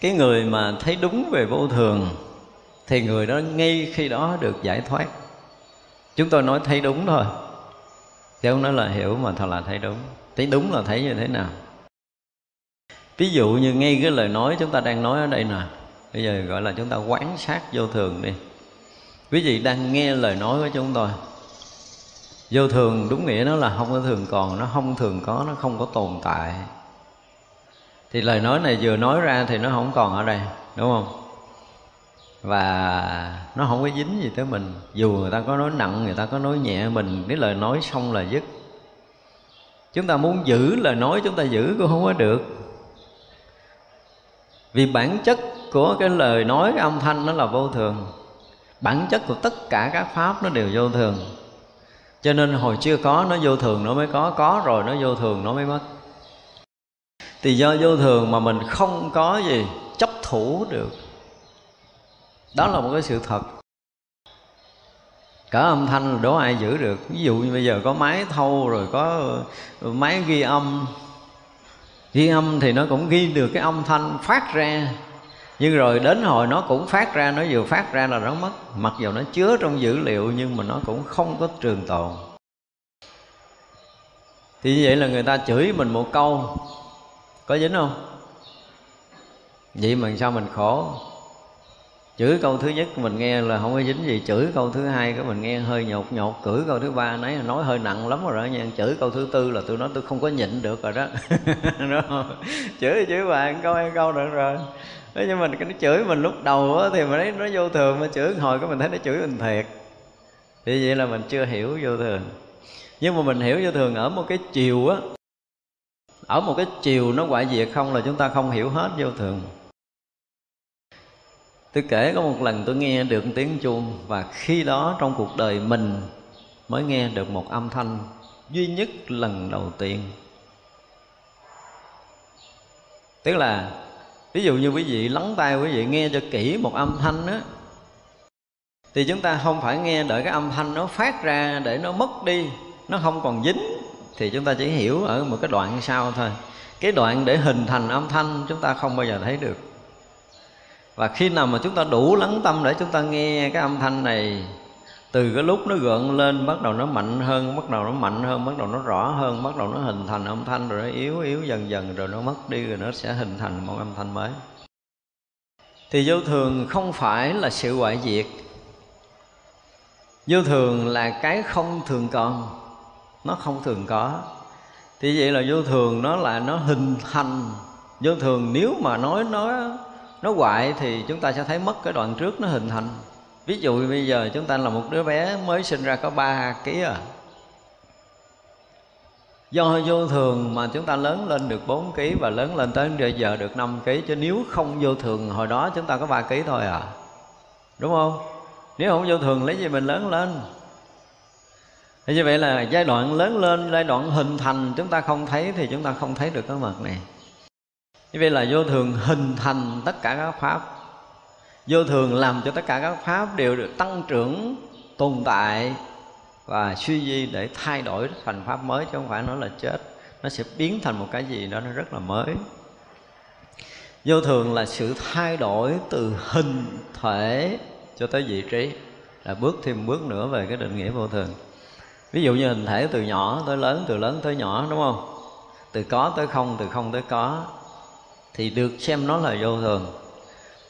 cái người mà thấy đúng về vô thường, thì người đó ngay khi đó được giải thoát. Chúng tôi nói thấy đúng thôi, chứ không nói là hiểu mà thật là thấy đúng. Thấy đúng là thấy như thế nào? Ví dụ như ngay cái lời nói chúng ta đang nói ở đây nè, bây giờ gọi là chúng ta quán sát vô thường đi. Quý vị đang nghe lời nói của chúng tôi. Vô thường đúng nghĩa nó là không có thường còn, nó không thường có, nó không có tồn tại thì lời nói này vừa nói ra thì nó không còn ở đây, đúng không? Và nó không có dính gì tới mình. Dù người ta có nói nặng, người ta có nói nhẹ mình, cái lời nói xong là dứt. Chúng ta muốn giữ lời nói chúng ta giữ cũng không có được. Vì bản chất của cái lời nói, cái âm thanh nó là vô thường. Bản chất của tất cả các pháp nó đều vô thường. Cho nên hồi chưa có, nó vô thường nó mới có có rồi nó vô thường nó mới mất thì do vô thường mà mình không có gì chấp thủ được. Đó là một cái sự thật. Cả âm thanh là đố ai giữ được. Ví dụ như bây giờ có máy thâu rồi có máy ghi âm. Ghi âm thì nó cũng ghi được cái âm thanh phát ra. Nhưng rồi đến hồi nó cũng phát ra, nó vừa phát ra là nó mất. Mặc dù nó chứa trong dữ liệu nhưng mà nó cũng không có trường tồn. Thì như vậy là người ta chửi mình một câu có dính không? Vậy mà sao mình khổ? Chửi câu thứ nhất mình nghe là không có dính gì. Chửi câu thứ hai cái mình nghe hơi nhột nhột. Chửi câu thứ ba nãy nói hơi nặng lắm rồi đó nha. Chửi câu thứ tư là tôi nói tôi không có nhịn được rồi đó. Đúng không? Chửi chửi bạn câu hai câu được rồi. Thế nhưng mình cái nó chửi mình lúc đầu á, thì mình thấy nó vô thường mà chửi hồi cái mình thấy nó chửi mình thiệt. Thì vậy là mình chưa hiểu vô thường. Nhưng mà mình hiểu vô thường ở một cái chiều á ở một cái chiều nó ngoại diệt không là chúng ta không hiểu hết vô thường. Tôi kể có một lần tôi nghe được tiếng chuông và khi đó trong cuộc đời mình mới nghe được một âm thanh duy nhất lần đầu tiên. Tức là, ví dụ như quý vị lắng tai quý vị nghe cho kỹ một âm thanh á, thì chúng ta không phải nghe đợi cái âm thanh nó phát ra để nó mất đi, nó không còn dính thì chúng ta chỉ hiểu ở một cái đoạn sau thôi. Cái đoạn để hình thành âm thanh chúng ta không bao giờ thấy được. Và khi nào mà chúng ta đủ lắng tâm để chúng ta nghe cái âm thanh này, từ cái lúc nó gợn lên, bắt đầu nó mạnh hơn, bắt đầu nó mạnh hơn, bắt đầu nó rõ hơn, bắt đầu nó hình thành âm thanh, rồi nó yếu yếu dần dần, rồi nó mất đi, rồi nó sẽ hình thành một âm thanh mới. Thì vô thường không phải là sự hoại diệt. Vô thường là cái không thường còn nó không thường có. Thì vậy là vô thường nó là nó hình thành. Vô thường nếu mà nói nó nó hoại thì chúng ta sẽ thấy mất cái đoạn trước nó hình thành. Ví dụ bây giờ chúng ta là một đứa bé mới sinh ra có 3 kg à. Do vô thường mà chúng ta lớn lên được 4 kg và lớn lên tới bây giờ được 5 kg chứ nếu không vô thường hồi đó chúng ta có 3 kg thôi à. Đúng không? Nếu không vô thường lấy gì mình lớn lên? Thế như vậy là giai đoạn lớn lên, giai đoạn hình thành chúng ta không thấy thì chúng ta không thấy được cái mặt này. Như vậy là vô thường hình thành tất cả các pháp. Vô thường làm cho tất cả các pháp đều được tăng trưởng, tồn tại và suy di để thay đổi thành pháp mới chứ không phải nó là chết. Nó sẽ biến thành một cái gì đó nó rất là mới. Vô thường là sự thay đổi từ hình thể cho tới vị trí. Là bước thêm bước nữa về cái định nghĩa vô thường ví dụ như hình thể từ nhỏ tới lớn, từ lớn tới nhỏ, đúng không? Từ có tới không, từ không tới có. Thì được xem nó là vô thường.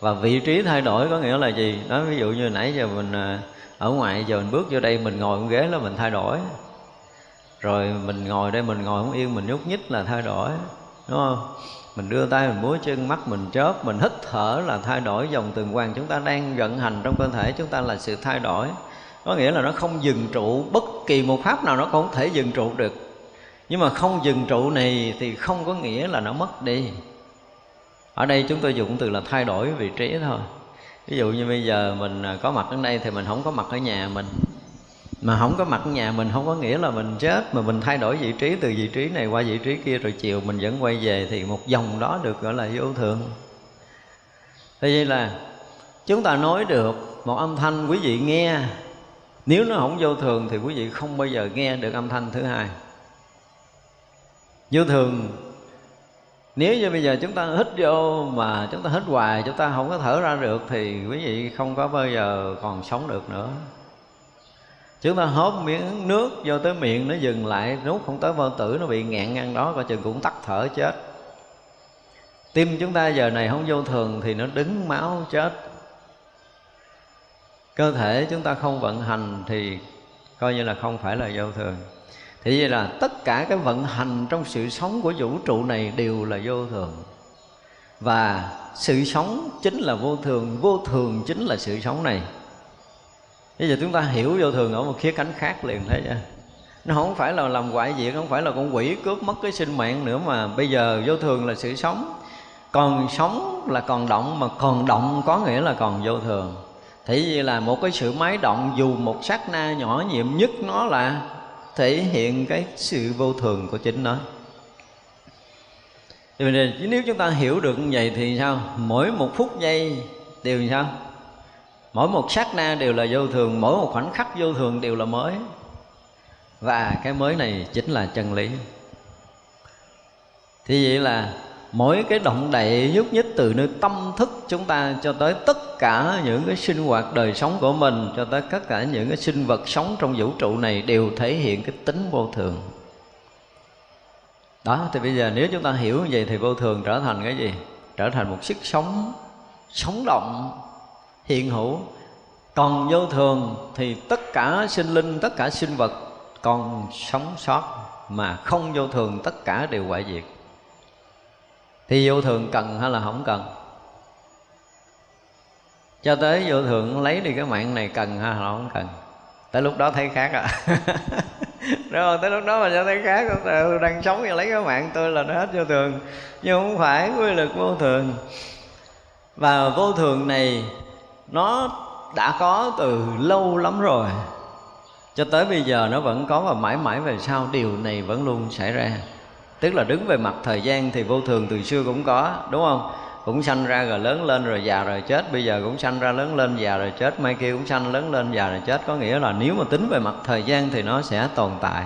Và vị trí thay đổi có nghĩa là gì? Đó ví dụ như nãy giờ mình à, ở ngoài, giờ mình bước vô đây, mình ngồi một ghế là mình thay đổi. Rồi mình ngồi đây, mình ngồi không yên, mình nhúc nhích là thay đổi, đúng không? Mình đưa tay, mình múa chân, mắt mình chớp, mình hít thở là thay đổi. Dòng tuần hoàn chúng ta đang vận hành trong cơ thể, chúng ta là sự thay đổi có nghĩa là nó không dừng trụ, bất kỳ một pháp nào nó cũng không thể dừng trụ được. Nhưng mà không dừng trụ này thì không có nghĩa là nó mất đi. Ở đây chúng tôi dùng từ là thay đổi vị trí thôi. Ví dụ như bây giờ mình à, có mặt ở đây thì mình không có mặt ở nhà mình. Mà không có mặt ở nhà mình không có nghĩa là mình chết, mà mình thay đổi vị trí từ vị trí này qua vị trí kia, rồi chiều mình vẫn quay về thì một dòng đó được gọi là vô thường. Thế vậy là chúng ta nói được một âm thanh quý vị nghe nếu nó không vô thường thì quý vị không bao giờ nghe được âm thanh thứ hai. Vô thường, nếu như bây giờ chúng ta hít vô mà chúng ta hít hoài, chúng ta không có thở ra được thì quý vị không có bao giờ còn sống được nữa. Chúng ta hốt miếng nước vô tới miệng, nó dừng lại, nuốt không tới bao tử, nó bị nghẹn ngăn đó, coi chừng cũng tắt thở chết. Tim chúng ta giờ này không vô thường thì nó đứng máu chết cơ thể chúng ta không vận hành thì coi như là không phải là vô thường. Thì vậy là tất cả cái vận hành trong sự sống của vũ trụ này đều là vô thường. Và sự sống chính là vô thường vô thường chính là sự sống này. Bây giờ chúng ta hiểu vô thường ở một khía cạnh khác liền thế chưa? Nó không phải là làm hoại diệt, không phải là con quỷ cướp mất cái sinh mạng nữa mà bây giờ vô thường là sự sống. Còn sống là còn động, mà còn động có nghĩa là còn vô thường thì như là một cái sự máy động dù một sát na nhỏ nhiệm nhất nó là thể hiện cái sự vô thường của chính nó. Thì nếu chúng ta hiểu được như vậy thì sao? Mỗi một phút giây đều sao? Mỗi một sát na đều là vô thường, mỗi một khoảnh khắc vô thường đều là mới. Và cái mới này chính là chân lý. Thì vậy là mỗi cái động đậy nhúc nhích từ nơi tâm thức chúng ta cho tới tất cả những cái sinh hoạt đời sống của mình, cho tới tất cả những cái sinh vật sống trong vũ trụ này đều thể hiện cái tính vô thường. Đó, thì bây giờ nếu chúng ta hiểu như vậy thì vô thường trở thành cái gì? Trở thành một sức sống sống động, hiện hữu. Còn vô thường thì tất cả sinh linh, tất cả sinh vật còn sống sót mà không vô thường, tất cả đều hoại diệt thì vô thường cần hay là không cần? Cho tới vô thường lấy đi cái mạng này cần hay là không cần? Tới lúc đó thấy khác à? Đúng tới lúc đó mà sẽ thấy khác, tôi đang sống và lấy cái mạng tôi là nó hết vô thường. Nhưng không phải, quy lực vô thường. Và vô thường này, nó đã có từ lâu lắm rồi. Cho tới bây giờ nó vẫn có và mãi mãi về sau, điều này vẫn luôn xảy ra tức là đứng về mặt thời gian thì vô thường từ xưa cũng có, đúng không? Cũng sanh ra rồi lớn lên rồi già rồi chết. Bây giờ cũng sanh ra lớn lên già rồi chết. Mai kia cũng sanh lớn lên già rồi chết. Có nghĩa là nếu mà tính về mặt thời gian thì nó sẽ tồn tại.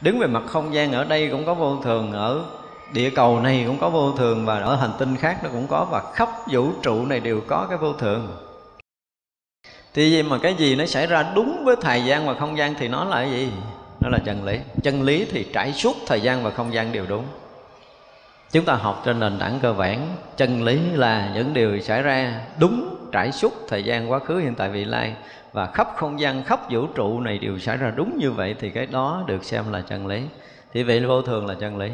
Đứng về mặt không gian ở đây cũng có vô thường, ở địa cầu này cũng có vô thường và ở hành tinh khác nó cũng có và khắp vũ trụ này đều có cái vô thường. Thì vậy mà cái gì nó xảy ra đúng với thời gian và không gian thì nó là cái gì? Nó là chân lý. Chân lý thì trải suốt thời gian và không gian đều đúng. Chúng ta học trên nền tảng cơ bản, chân lý là những điều xảy ra đúng trải suốt thời gian quá khứ, hiện tại, vị lai. Và khắp không gian, khắp vũ trụ này đều xảy ra đúng như vậy thì cái đó được xem là chân lý. Thì vậy vô thường là chân lý.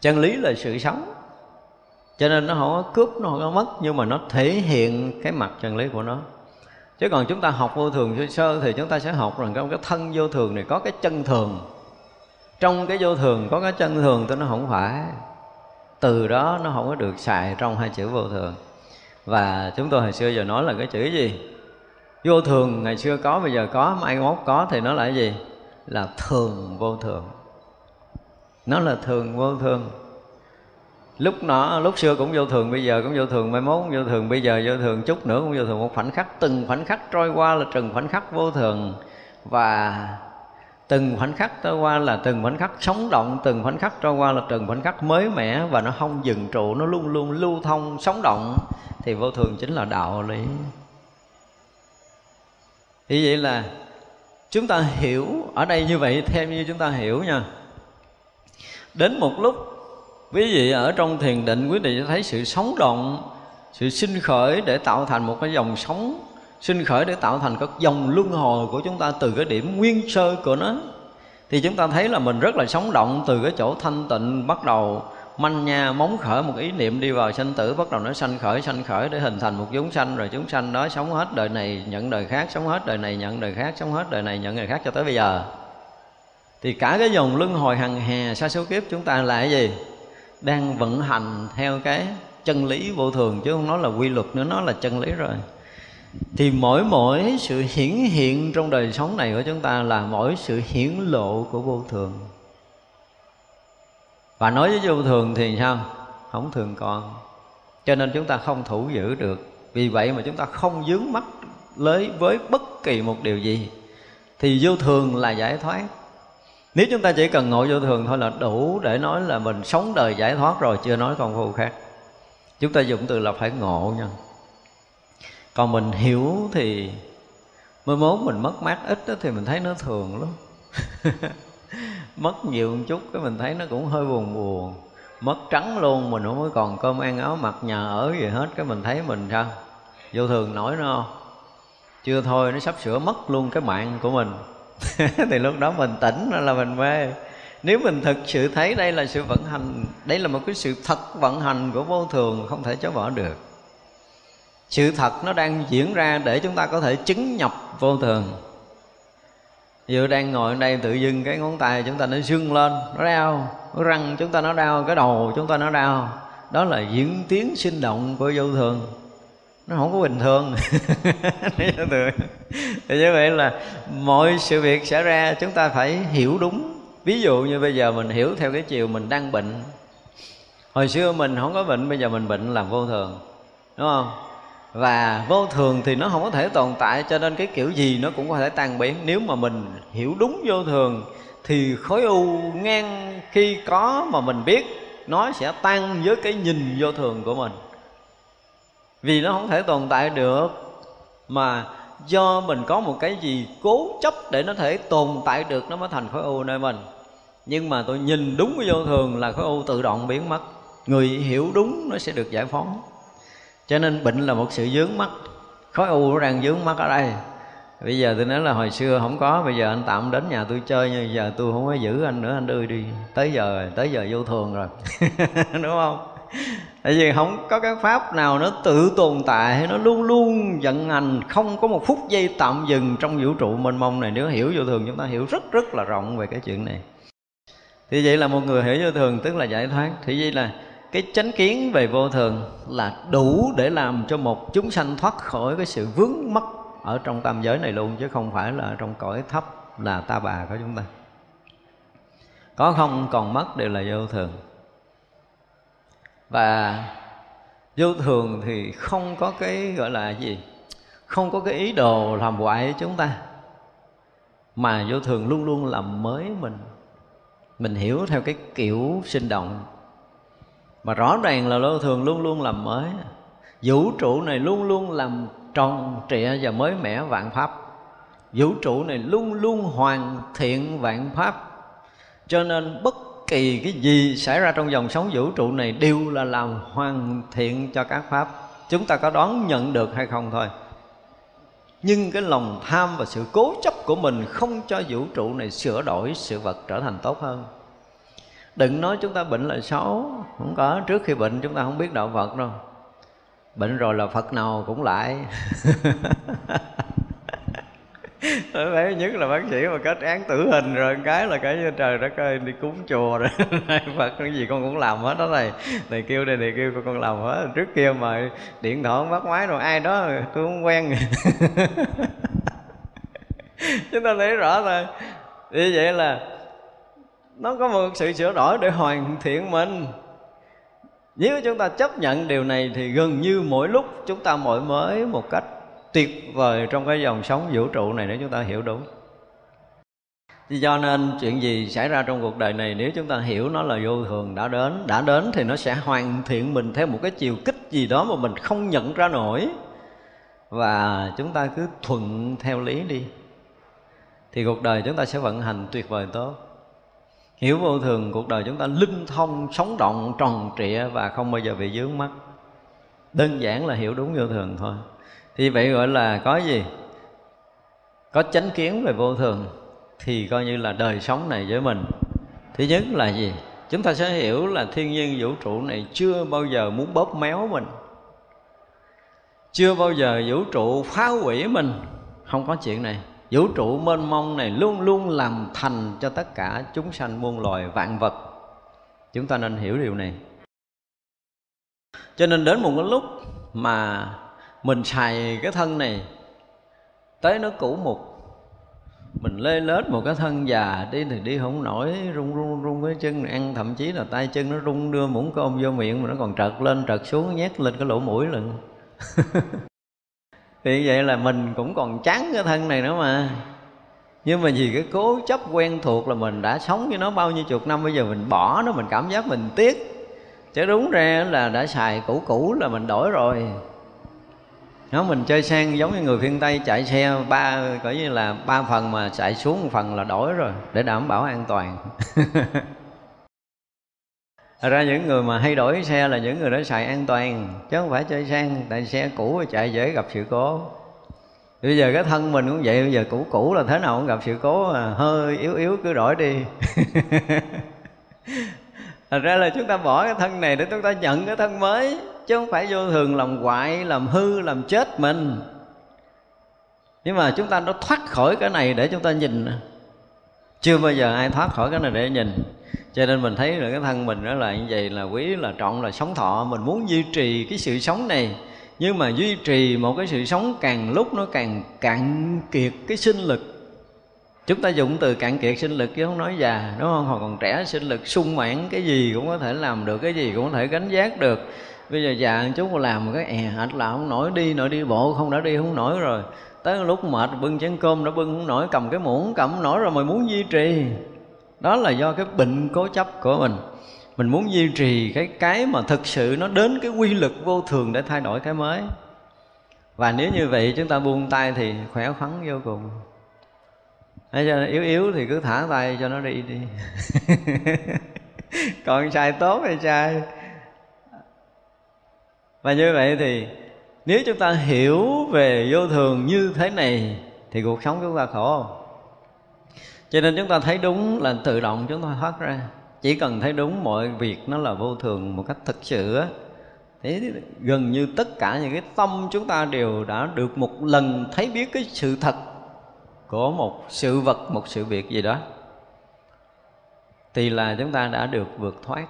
Chân lý là sự sống. Cho nên nó không có cướp, nó không có mất, nhưng mà nó thể hiện cái mặt chân lý của nó chứ còn chúng ta học vô thường sơ sơ thì chúng ta sẽ học rằng trong cái thân vô thường này có cái chân thường. Trong cái vô thường có cái chân thường thì nó không phải. Từ đó nó không có được xài trong hai chữ vô thường. Và chúng tôi hồi xưa giờ nói là cái chữ gì? Vô thường, ngày xưa có, bây giờ có, mai mốt có thì nó là cái gì? Là thường vô thường. Nó là thường vô thường lúc nó lúc xưa cũng vô thường, bây giờ cũng vô thường, mai mốt cũng vô thường, bây giờ vô thường chút nữa cũng vô thường. Một khoảnh khắc, từng khoảnh khắc trôi qua là từng khoảnh khắc vô thường. Và từng khoảnh khắc trôi qua là từng khoảnh khắc sống động, từng khoảnh khắc trôi qua là từng khoảnh khắc mới mẻ và nó không dừng trụ, nó luôn luôn lưu thông, sống động. Thì vô thường chính là đạo lý. Thì vậy là chúng ta hiểu, ở đây như vậy, theo như chúng ta hiểu nha. Đến một lúc quý vị ở trong thiền định, quý vị sẽ thấy sự sống động, sự sinh khởi để tạo thành một cái dòng sống. Sinh khởi để tạo thành các dòng luân hồi của chúng ta từ cái điểm nguyên sơ của nó. Thì chúng ta thấy là mình rất là sống động từ cái chỗ thanh tịnh bắt đầu. Manh nha, móng khởi, một ý niệm đi vào sanh tử, bắt đầu nó sanh khởi sanh khởi để hình thành một chúng sanh. Rồi chúng sanh đó sống hết đời này, nhận đời khác, sống hết đời này, nhận đời khác, sống hết đời này, nhận đời khác cho tới bây giờ. Thì cả cái dòng luân hồi hằng hè, sa số kiếp chúng ta là cái gì? Đang vận hành theo cái chân lý vô thường, chứ không nói là quy luật nữa, nó là chân lý rồi. Thì mỗi mỗi sự hiển hiện trong đời sống này của chúng ta là mỗi sự hiển lộ của vô thường. Và nói với vô thường thì sao? Không thường còn. Cho nên chúng ta không thủ giữ được. Vì vậy mà chúng ta không dướng mắt lấy với bất kỳ một điều gì. Thì vô thường là giải thoát nếu chúng ta chỉ cần ngộ vô thường thôi là đủ để nói là mình sống đời giải thoát rồi, chưa nói công phu khác. Chúng ta dùng từ là phải ngộ nha. Còn mình hiểu thì mới mốt mình mất mát ít đó thì mình thấy nó thường lắm. Mất nhiều một chút cái mình thấy nó cũng hơi buồn buồn. Mất trắng luôn, mình không có còn cơm ăn áo mặc, nhà ở gì hết, cái mình thấy mình sao? Vô thường nổi nó không? Chưa thôi, nó sắp sửa mất luôn cái mạng của mình. thì lúc đó mình tỉnh là mình mê. Nếu mình thực sự thấy đây là sự vận hành, đây là một cái sự thật vận hành của vô thường, không thể chối bỏ được. Sự thật nó đang diễn ra để chúng ta có thể chứng nhập vô thường. Vừa đang ngồi ở đây tự dưng cái ngón tay chúng ta nó sưng lên, Nó đau, Cái răng chúng ta nó đau, Cái đầu chúng ta nó đau. Đó là diễn tiến sinh động của vô thường. Nó không có bình thường. Thì như vậy là Mọi sự việc xảy ra, chúng ta phải hiểu đúng. Ví dụ như bây giờ mình hiểu theo cái chiều mình đang bệnh. Hồi xưa mình không có bệnh, Bây giờ mình bệnh làm vô thường, Đúng không? và vô thường thì nó không có thể tồn tại, cho nên cái kiểu gì nó cũng có thể tan biến. Nếu mà mình hiểu đúng vô thường, thì khối u ngang khi có mà mình biết, nó sẽ tan với cái nhìn vô thường của mình vì nó không thể tồn tại được. Mà do mình có một cái gì cố chấp để nó thể tồn tại được, nó mới thành khối u nơi mình. Nhưng mà tôi nhìn đúng cái vô thường là khối u tự động biến mất. Người hiểu đúng nó sẽ được giải phóng. Cho nên bệnh là một sự dướng mắt. Khối u nó đang dướng mắt ở đây. Bây giờ tôi nói là hồi xưa không có, bây giờ anh tạm đến nhà tôi chơi, nhưng giờ tôi không có giữ anh nữa, anh đưa đi. Tới giờ tới giờ vô thường rồi. Đúng không? Tại vì không có cái pháp nào nó tự tồn tại nó luôn luôn vận hành, không có một phút giây tạm dừng trong vũ trụ. Mênh mông này nếu hiểu vô thường, chúng ta hiểu rất rất là rộng về cái chuyện này. Thì vậy là một người hiểu vô thường tức là giải thoát. Thì vậy là cái chánh kiến về vô thường là đủ để làm cho một chúng sanh thoát khỏi cái sự vướng mắc ở trong tam giới này luôn, chứ không phải là trong cõi thấp là ta bà của chúng ta. Có không còn mất đều là vô thường và vô thường thì không có cái, gọi là gì, không có cái ý đồ làm hoại chúng ta. Mà vô thường luôn luôn làm mới mình. Mình hiểu theo cái kiểu sinh động. Mà rõ ràng là vô thường luôn luôn làm mới. Vũ trụ này luôn luôn làm tròn trịa và mới mẻ vạn pháp. Vũ trụ này luôn luôn hoàn thiện vạn pháp. Cho nên bất kỳ cái gì xảy ra trong dòng sống vũ trụ này đều là làm hoàn thiện cho các pháp. Chúng ta có đón nhận được hay không thôi. Nhưng cái lòng tham và sự cố chấp của mình không cho vũ trụ này sửa đổi sự vật trở thành tốt hơn. Đừng nói chúng ta bệnh là xấu, không có. Trước khi bệnh, chúng ta không biết đạo phật đâu. Bệnh rồi là phật nào cũng lại. phải nhất là bác sĩ mà kết án tử hình rồi cái là cái trời đất ơi, đi cúng chùa rồi. Phật, cái gì con cũng làm hết đó này này kêu đây, này kêu con làm hết. Trước kia mà điện thoại không bắt máy rồi, ai đó tôi không quen. Chúng ta thấy rõ rồi như vậy là nó có một sự sửa đổi để hoàn thiện mình. Nếu chúng ta chấp nhận điều này thì gần như mỗi lúc chúng ta mỗi mới một cách tuyệt vời trong cái dòng sống vũ trụ này nếu chúng ta hiểu đúng. Thì nên chuyện gì xảy ra trong cuộc đời này, nếu chúng ta hiểu nó là vô thường đã đến đã đến thì nó sẽ hoàn thiện mình theo một cái chiều kích gì đó mà mình không nhận ra nổi. Và chúng ta cứ thuận theo lý đi. Thì cuộc đời chúng ta sẽ vận hành tuyệt vời tốt. Hiểu vô thường, cuộc đời chúng ta linh thông, sống động, tròn trịa và không bao giờ bị dướng mắt đơn giản là hiểu đúng vô thường thôi thì vậy gọi là có gì? Có chánh kiến về vô thường thì coi như là đời sống này với mình. Thứ nhất là gì? Chúng ta sẽ hiểu là thiên nhiên vũ trụ này chưa bao giờ muốn bóp méo mình. Chưa bao giờ vũ trụ phá hủy mình. Không có chuyện này. Vũ trụ mênh mông này luôn luôn làm thành cho tất cả chúng sanh muôn loài vạn vật. Chúng ta nên hiểu điều này. Cho nên đến một cái lúc mà mình xài cái thân này, tới nó cũ mục. Mình lê lết một cái thân già đi thì đi không nổi, rung rung rung cái chân ăn, thậm chí là tay chân nó rung, đưa muỗng cơm vô miệng mà nó còn trật lên trật xuống, nhét lên cái lỗ mũi lần thì vậy là mình cũng còn chán cái thân này nữa mà. Nhưng mà vì cái cố chấp quen thuộc là mình đã sống với nó bao nhiêu chục năm, bây giờ mình bỏ nó, mình cảm giác mình tiếc. Chứ đúng ra là đã xài cũ cũ là mình đổi rồi nếu mình chơi sang giống như người phiên tây chạy xe ba coi như là ba phần mà chạy xuống một phần là đổi rồi để đảm bảo an toàn. Thật ra những người mà hay đổi xe là những người đó xài an toàn chứ không phải chơi sang tại xe cũ chạy dễ gặp sự cố. Bây giờ cái thân mình cũng vậy bây giờ cũ cũ là thế nào cũng gặp sự cố à, hơi yếu yếu cứ đổi đi. Thật ra là chúng ta bỏ cái thân này để chúng ta nhận cái thân mới. Chứ không phải vô thường làm hoại, làm hư, làm chết mình. Nhưng mà chúng ta đã thoát khỏi cái này để chúng ta nhìn. Chưa bao giờ ai thoát khỏi cái này để nhìn. Cho nên mình thấy là cái thân mình đó là như vậy là quý là trọng là sống thọ. Mình muốn duy trì cái sự sống này. Nhưng mà duy trì một cái sự sống càng lúc nó càng cạn kiệt cái sinh lực. Chúng ta dùng từ cạn kiệt sinh lực chứ không nói già đúng không? Hoặc còn trẻ sinh lực sung mãn cái gì cũng có thể làm được cái gì cũng có thể gánh giác được bây giờ già chút làm một cái è hệt là không nổi đi nổi đi bộ, không đã đi không nổi rồi. Tới lúc mệt, bưng chén cơm đã bưng không nổi, cầm cái muỗng, cầm không nổi rồi mà muốn duy trì. Đó là do cái bệnh cố chấp của mình. Mình muốn duy trì cái cái mà thực sự nó đến cái quy lực vô thường để thay đổi cái mới. Và nếu như vậy, chúng ta buông tay thì khỏe khoắn vô cùng. Thế cho yếu yếu thì cứ thả tay cho nó đi đi. Còn sai tốt hay sai và như vậy thì nếu chúng ta hiểu về vô thường như thế này, thì cuộc sống chúng ta khổ cho nên chúng ta thấy đúng là tự động chúng ta thoát ra. Chỉ cần thấy đúng mọi việc nó là vô thường một cách thực sự á thế gần như tất cả những cái tâm chúng ta đều đã được một lần thấy biết cái sự thật của một sự vật, một sự việc gì đó, thì là chúng ta đã được vượt thoát.